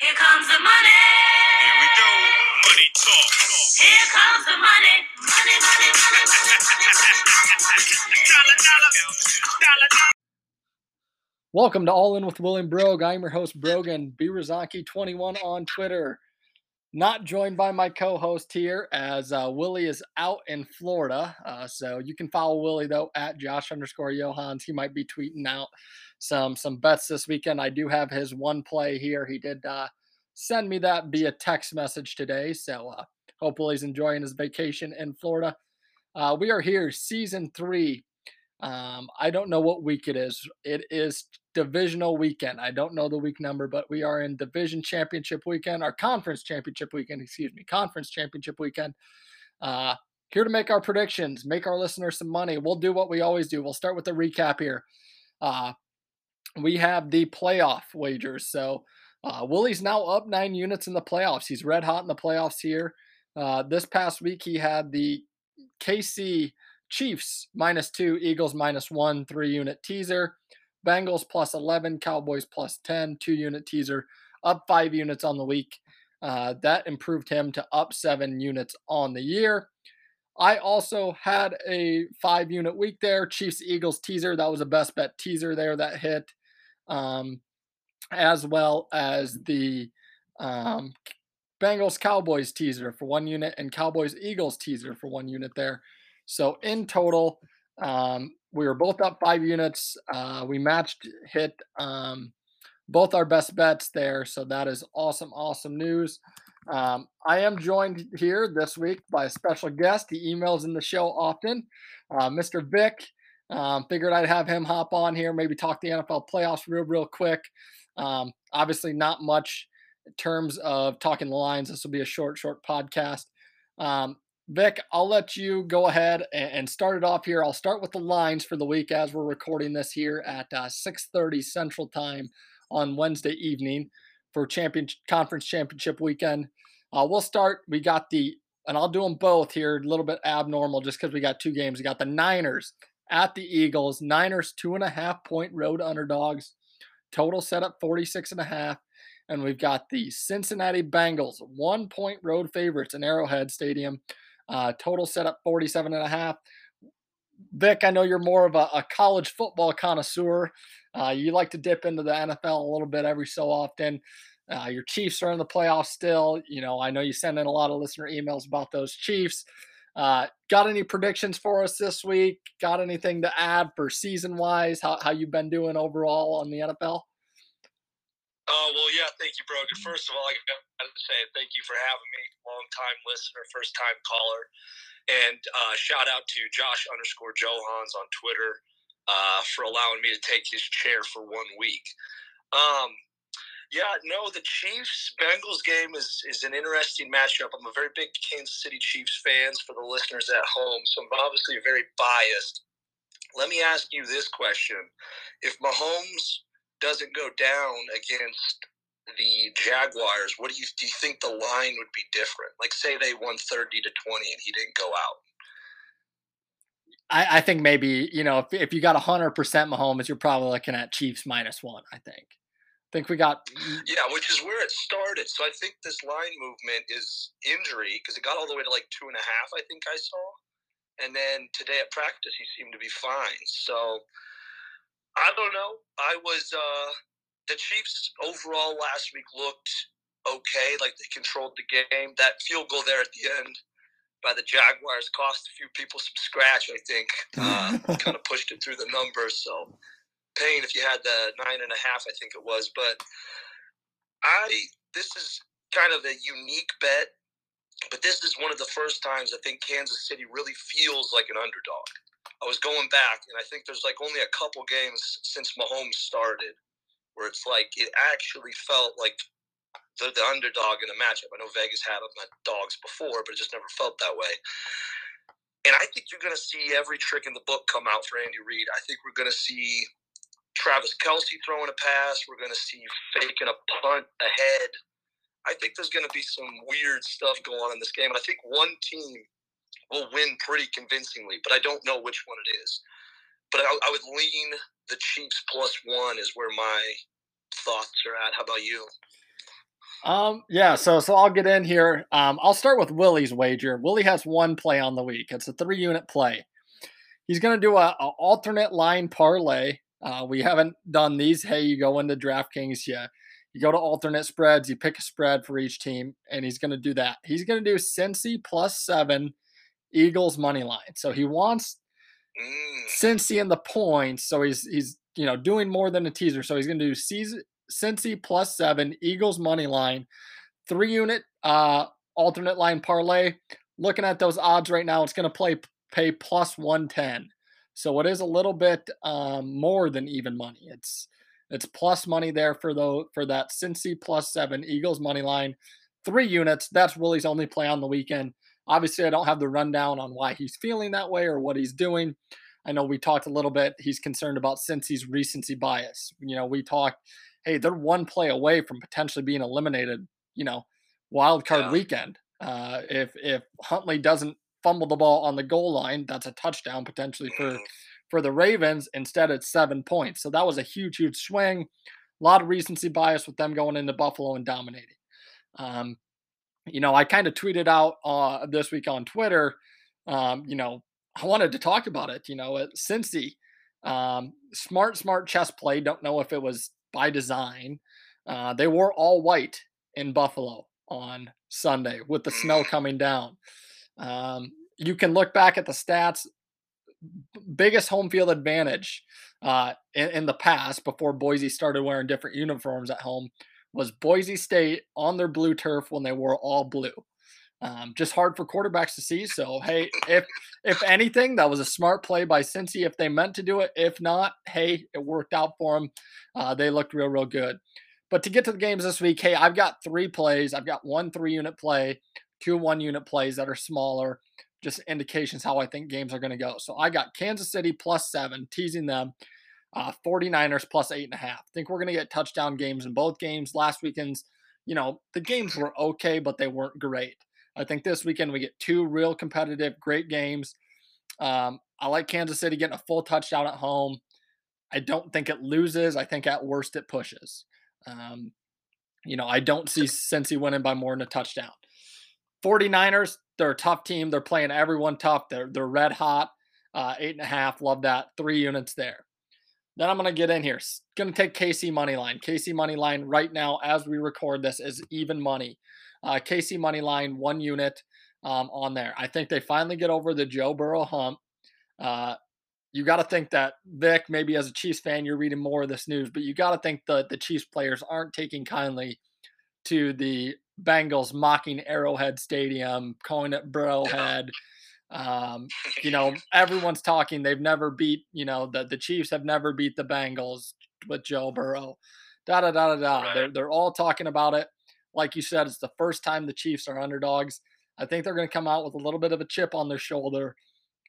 Here comes the money. Here we go. Money talk. Here comes the money. Money, money, money, money, money, Dollar, dollar, dollar, dollar. Welcome to All In with William Brogue. I'm your host, Brogan B. Razaki21 on Twitter. Not joined by my co host here, as uh, Willie is out in Florida. Uh, so you can follow Willie, though, at Josh underscore Johans. He might be tweeting out some some bets this weekend. I do have his one play here. He did uh, send me that via text message today. So uh, hopefully he's enjoying his vacation in Florida. Uh, we are here, season three. Um, I don't know what week it is. It is divisional weekend. I don't know the week number, but we are in division championship weekend, our conference championship weekend, excuse me, conference championship weekend. Uh, here to make our predictions, make our listeners some money. We'll do what we always do. We'll start with the recap here. Uh, we have the playoff wagers. So uh, Willie's now up nine units in the playoffs. He's red hot in the playoffs here. Uh, this past week, he had the KC Chiefs minus two, Eagles minus one, three unit teaser. Bengals plus 11, Cowboys plus 10, two unit teaser, up five units on the week. Uh, that improved him to up seven units on the year. I also had a five unit week there. Chiefs Eagles teaser. That was a best bet teaser there that hit, um, as well as the um, Bengals Cowboys teaser for one unit and Cowboys Eagles teaser for one unit there. So in total, um, we were both up five units. Uh, we matched, hit um, both our best bets there. So that is awesome, awesome news. Um, I am joined here this week by a special guest. He emails in the show often, uh, Mr. Vic. Um, figured I'd have him hop on here, maybe talk the NFL playoffs real, real quick. Um, obviously, not much in terms of talking the lines. This will be a short, short podcast. Um, Vic, I'll let you go ahead and, start it off here. I'll start with the lines for the week as we're recording this here at uh, 6:30 Central Time on Wednesday evening for champion conference championship weekend. Uh, we'll start. We got the, and I'll do them both here. A little bit abnormal just because we got two games. We got the Niners at the Eagles. Niners two and a half point road underdogs. Total set up 46 and a half. And we've got the Cincinnati Bengals, one point road favorites in Arrowhead Stadium. Uh, total set up 47 and a half. Vic, I know you're more of a, a college football connoisseur. Uh, you like to dip into the NFL a little bit every so often. Uh, your Chiefs are in the playoffs still. You know, I know you send in a lot of listener emails about those Chiefs. Uh, got any predictions for us this week? Got anything to add for season wise? How how you been doing overall on the NFL? Oh well, yeah. Thank you, Brogan. First of all, I got to say thank you for having me. Long time listener, first time caller, and uh, shout out to Josh underscore Johans on Twitter uh, for allowing me to take his chair for one week. Um, yeah, no, the Chiefs Bengals game is is an interesting matchup. I'm a very big Kansas City Chiefs fans for the listeners at home, so I'm obviously very biased. Let me ask you this question: If Mahomes doesn't go down against the Jaguars, what do you do you think the line would be different? Like say they won 30 to 20 and he didn't go out. I, I think maybe you know if if you got hundred percent Mahomes, you're probably looking at Chiefs minus one. I think. Think we got Yeah, which is where it started. So I think this line movement is injury because it got all the way to like two and a half, I think I saw. And then today at practice, he seemed to be fine. So I don't know. I was, uh, the Chiefs overall last week looked okay. Like they controlled the game. That field goal there at the end by the Jaguars cost a few people some scratch, I think. Uh, kind of pushed it through the numbers. So pain if you had the nine and a half, I think it was. But I this is kind of a unique bet, but this is one of the first times I think Kansas City really feels like an underdog. I was going back, and I think there's like only a couple games since Mahomes started where it's like it actually felt like the, the underdog in a matchup. I know Vegas had them at dogs before, but it just never felt that way. And I think you're going to see every trick in the book come out for Andy Reid. I think we're going to see Travis Kelce throwing a pass. We're going to see faking a punt ahead. I think there's going to be some weird stuff going on in this game. And I think one team will win pretty convincingly, but I don't know which one it is. But I, I would lean the Chiefs plus one is where my thoughts are at. How about you? Um, yeah, so so I'll get in here. Um, I'll start with Willie's wager. Willie has one play on the week. It's a three unit play. He's gonna do a, a alternate line parlay. Uh, we haven't done these. Hey, you go into DraftKings, yeah, you go to alternate spreads, you pick a spread for each team, and he's gonna do that. He's gonna do Cincy plus seven, Eagles money line. So he wants Mm, Cincy in the points. So he's he's you know doing more than a teaser. So he's gonna do C's- Cincy plus seven, Eagles money line, three unit uh alternate line parlay. Looking at those odds right now, it's gonna play pay plus one ten. So it is a little bit um, more than even money. It's it's plus money there for the for that Cincy plus seven Eagles money line, three units. That's Willie's only play on the weekend. Obviously, I don't have the rundown on why he's feeling that way or what he's doing. I know we talked a little bit. He's concerned about Cincy's recency bias. You know, we talked, hey, they're one play away from potentially being eliminated. You know, wild card Yeah. weekend. Uh, if if Huntley doesn't fumble the ball on the goal line, that's a touchdown potentially for mhm. for the Ravens. Instead, it's seven points. So that was a huge, huge swing. A lot of recency bias with them going into Buffalo and dominating. Um, you know, I kind of tweeted out uh, this week on Twitter. Um, you know, I wanted to talk about it. You know, at Cincy, um, smart, smart chess play. Don't know if it was by design. Uh, they wore all white in Buffalo on Sunday with the snow coming down. Um, you can look back at the stats. Biggest home field advantage uh, in, in the past before Boise started wearing different uniforms at home was Boise State on their blue turf when they wore all blue. Um, just hard for quarterbacks to see. So hey, if if anything, that was a smart play by Cincy. If they meant to do it, if not, hey, it worked out for them. Uh, they looked real, real good. But to get to the games this week, hey, I've got three plays. I've got one three unit play, two one unit plays that are smaller. Just indications how I think games are going to go. So I got Kansas City plus seven, teasing them. Uh, 49ers plus eight and a half. think we're going to get touchdown games in both games. Last weekend's, you know, the games were okay, but they weren't great. I think this weekend we get two real competitive, great games. Um, I like Kansas City getting a full touchdown at home. I don't think it loses. I think at worst it pushes. Um, you know, I don't see Cincy winning by more than a touchdown. 49ers, they're a tough team. They're playing everyone tough. They're they're red hot. Uh, eight and a half. Love that. Three units there. Then I'm gonna get in here. S- Gonna take KC money line. KC money line right now as we record this is even money. Uh, KC money line one unit um, on there. I think they finally get over the Joe Burrow hump. Uh, you got to think that Vic, maybe as a Chiefs fan, you're reading more of this news, but you got to think that the Chiefs players aren't taking kindly to the Bengals mocking Arrowhead Stadium, calling it Burrowhead. Um, you know, everyone's talking. They've never beat, you know, the, the Chiefs have never beat the Bengals with Joe Burrow. Da da da da da. Right. They're they're all talking about it. Like you said, it's the first time the Chiefs are underdogs. I think they're going to come out with a little bit of a chip on their shoulder,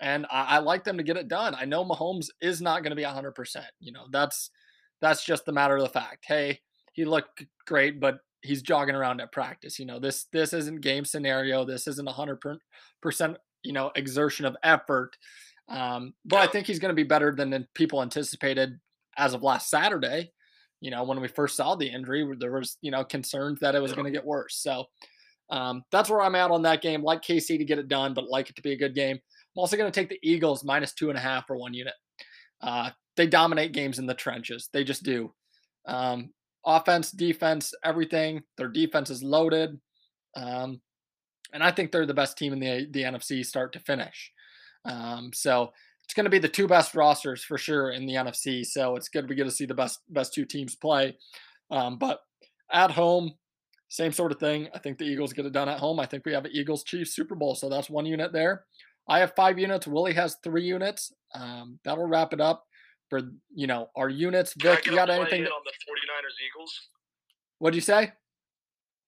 and I, I like them to get it done. I know Mahomes is not going to be hundred percent. You know, that's that's just the matter of the fact. Hey, he looked great, but he's jogging around at practice. You know, this this isn't game scenario. This isn't a hundred percent you know exertion of effort. Um, but I think he's going to be better than people anticipated as of last Saturday. You know, when we first saw the injury, there was you know concerns that it was going to get worse. So um, that's where I'm at on that game. Like KC to get it done, but like it to be a good game. I'm also going to take the Eagles minus two and a half for one unit. Uh, they dominate games in the trenches. They just do. Um, offense, defense, everything. Their defense is loaded. Um, and I think they're the best team in the the NFC start to finish. Um, so it's going to be the two best rosters for sure in the NFC. So it's good we get to see the best best two teams play. Um, but at home, same sort of thing. I think the Eagles get it done at home. I think we have an Eagles Chiefs Super Bowl, so that's one unit there. I have five units. Willie has three units. Um, that'll wrap it up for you know our units. Vic, you got anything? To, on the 49ers Eagles? what'd you say?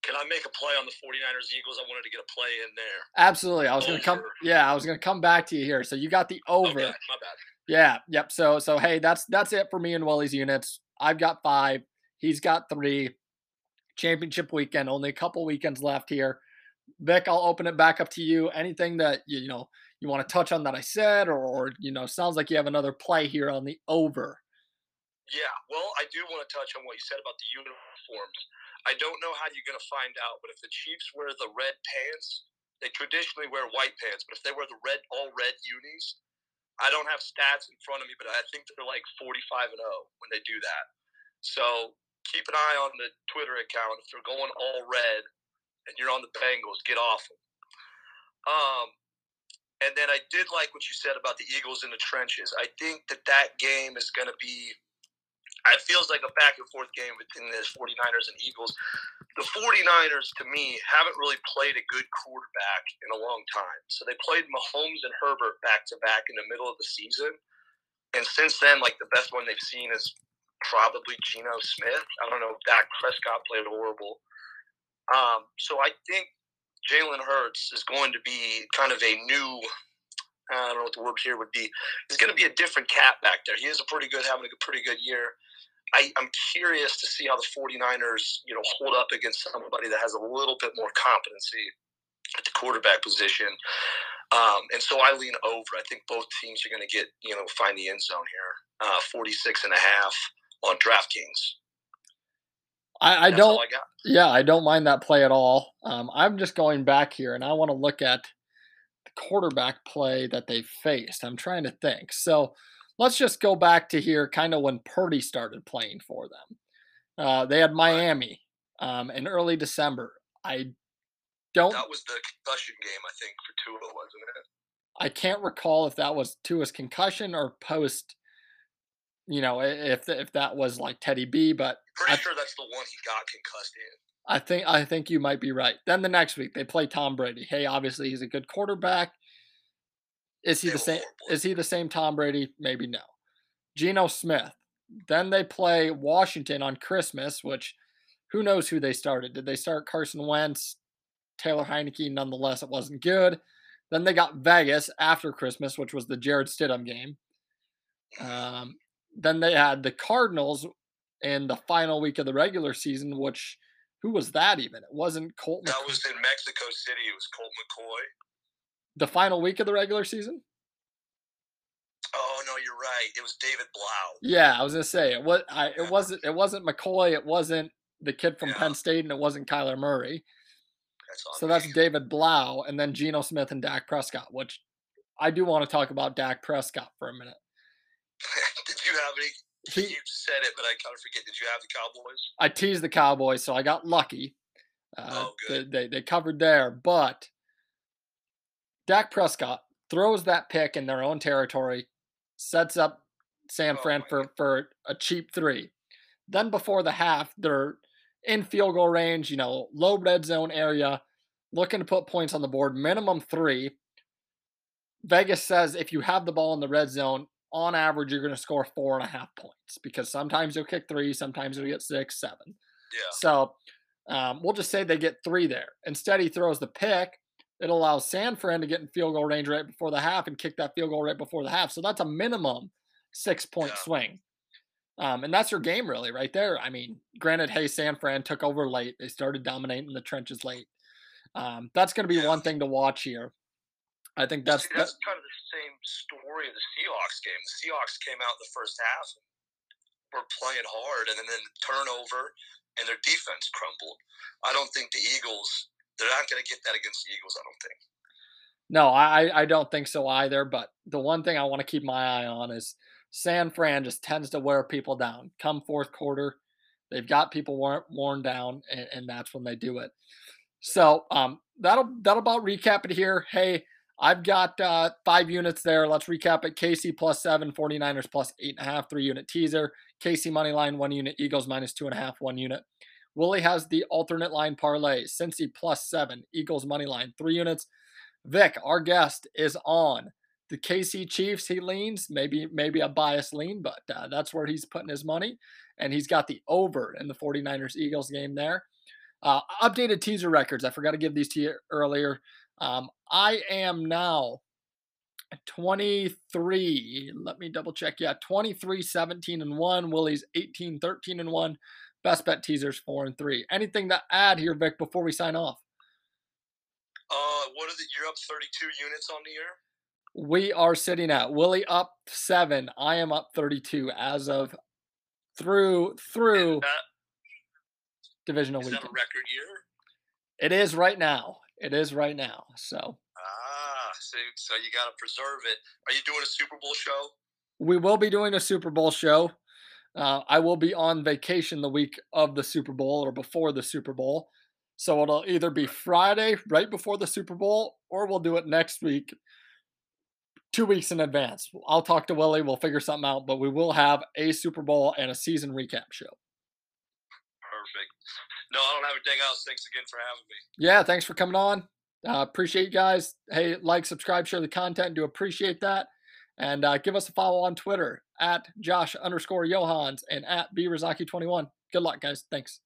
Can I make a play on the 49ers Eagles? I wanted to get a play in there. Absolutely. I was gonna come. Yeah, I was gonna come back to you here. So you got the oh, over. Okay, my bad. Yeah, yep. So so hey, that's that's it for me and Willie's units. I've got five. He's got three. Championship weekend, only a couple weekends left here. Vic, I'll open it back up to you. Anything that you, you know you want to touch on that I said, or, or you know, sounds like you have another play here on the over. Yeah, well, I do want to touch on what you said about the uniforms. I don't know how you're going to find out, but if the Chiefs wear the red pants, they traditionally wear white pants, but if they wear the red all red unis, I don't have stats in front of me, but I think they're like 45 and 0 when they do that. So keep an eye on the Twitter account. If they're going all red and you're on the Bengals, get off them. Um, and then I did like what you said about the Eagles in the trenches. I think that that game is going to be. It feels like a back and forth game between the 49ers and Eagles. The 49ers, to me, haven't really played a good quarterback in a long time. So they played Mahomes and Herbert back to back in the middle of the season. And since then, like the best one they've seen is probably Geno Smith. I don't know. If Dak Prescott played horrible. Um, so I think Jalen Hurts is going to be kind of a new. I don't know what the word here would be. He's going to be a different cat back there. He is a pretty good, having a pretty good year. I, I'm curious to see how the 49ers, you know, hold up against somebody that has a little bit more competency at the quarterback position. Um, and so I lean over. I think both teams are going to get, you know, find the end zone here. Uh, 46 and a half on DraftKings. I, I don't. I. Yeah, I don't mind that play at all. Um, I'm just going back here, and I want to look at the quarterback play that they faced. I'm trying to think. So let's just go back to here, kind of when Purdy started playing for them. Uh, they had Miami um, in early December. I don't. That was the concussion game, I think, for Tua, wasn't it? I can't recall if that was Tua's concussion or post. You know, if if that was like Teddy B, but Pretty I- sure that's the one he got concussed in. I think I think you might be right. Then the next week they play Tom Brady. Hey, obviously he's a good quarterback. Is he They the same? Is he the same Tom Brady? Maybe no. Geno Smith. Then they play Washington on Christmas, which who knows who they started? Did they start Carson Wentz, Taylor Heinicke? Nonetheless, it wasn't good. Then they got Vegas after Christmas, which was the Jarrett Stidham game. Um, then they had the Cardinals in the final week of the regular season, which who was that even? It wasn't Colt. That was in Mexico City. It was Colt McCoy. the final week of the regular season. Oh no, you're right. It was David Blough. Yeah, I was gonna say it was. I, it wasn't. It wasn't McCoy. It wasn't the kid from Yeah. Penn State, and it wasn't Kyler Murray. That's So that's David Blough, and then Geno Smith and Dak Prescott. Which I do want to talk about Dak Prescott for a minute. You have any? He, you said it, but I kind of forget. Did you have the Cowboys? I teased the Cowboys, so I got lucky. Uh, Oh, they, good. they they covered there, but Dak Prescott throws that pick in their own territory, sets up San Oh, Fran for for a cheap three. Then before the half, they're in field goal range, you know, low red zone area, looking to put points on the board, minimum three. Vegas says if you have the ball in the red zone, on average, you're going to score four and a half points because sometimes you'll kick three, sometimes you'll get six, seven. Yeah. So um, we'll just say they get three there. Instead, he throws the pick. It allows San Fran to get in field goal range right before the half and kick that field goal right before the half. So that's a minimum six point Yeah. swing. Um, and that's your game, really, right there. I mean, granted, hey, San Fran took over late. They started dominating the trenches late. Um, that's going to be Yeah. one thing to watch here. I think that's, See, that, that's kind of the same story of the Seahawks game. The Seahawks came out in the first half and were playing hard, and then, then the turnover and their defense crumbled. I don't think the Eagles. They're not going to get that against the Eagles. I don't think. No, I I don't think so either. But the one thing I want to keep my eye on is San Fran just tends to wear people down. Come fourth quarter, they've got people worn, worn down, and, and that's when they do it. So um, that'll that'll about recap it here. Hey, I've got uh, five units there. Let's recap it. KC plus seven, 49ers plus eight and a half, three unit teaser. KC money line, one unit. Eagles minus two and a half, one unit. Willie has the alternate line parlay. Cincy plus seven, Eagles money line, three units. Vic, our guest, is on the KC Chiefs. He leans, maybe maybe a biased lean, but uh, that's where he's putting his money. And he's got the over in the 49ers Eagles game there. Uh, updated teaser records. I forgot to give these to you earlier. Um, I am now 23. Let me double check. Yeah, 23, 17, and 1. Willie's 18, 13, and 1. Best bet teasers 4 and 3. Anything to add here, Vic, before we sign off? Uh, what is it? You're up 32 units on the year. We are sitting at Willie up seven. I am up 32 as of through through that divisional Is weekend. that a record year? It is right now. It is right now. So Ah, so, so you got to preserve it. Are you doing a Super Bowl show? we will be doing a Super Bowl show. Uh, I will be on vacation the week of the Super Bowl or before the Super Bowl. So it'll either be Friday right before the Super Bowl or we'll do it next week, two weeks in advance. I'll talk to Willie. We'll figure something out, but we will have a Super Bowl and a season recap show. Perfect. No, I don't have anything else. Thanks again for having me. Yeah, thanks for coming on. Uh, appreciate you guys. Hey, like, subscribe, share the content. Do appreciate that. And uh, give us a follow on Twitter at Josh underscore Johans and at B Razaki21. Good luck, guys. Thanks.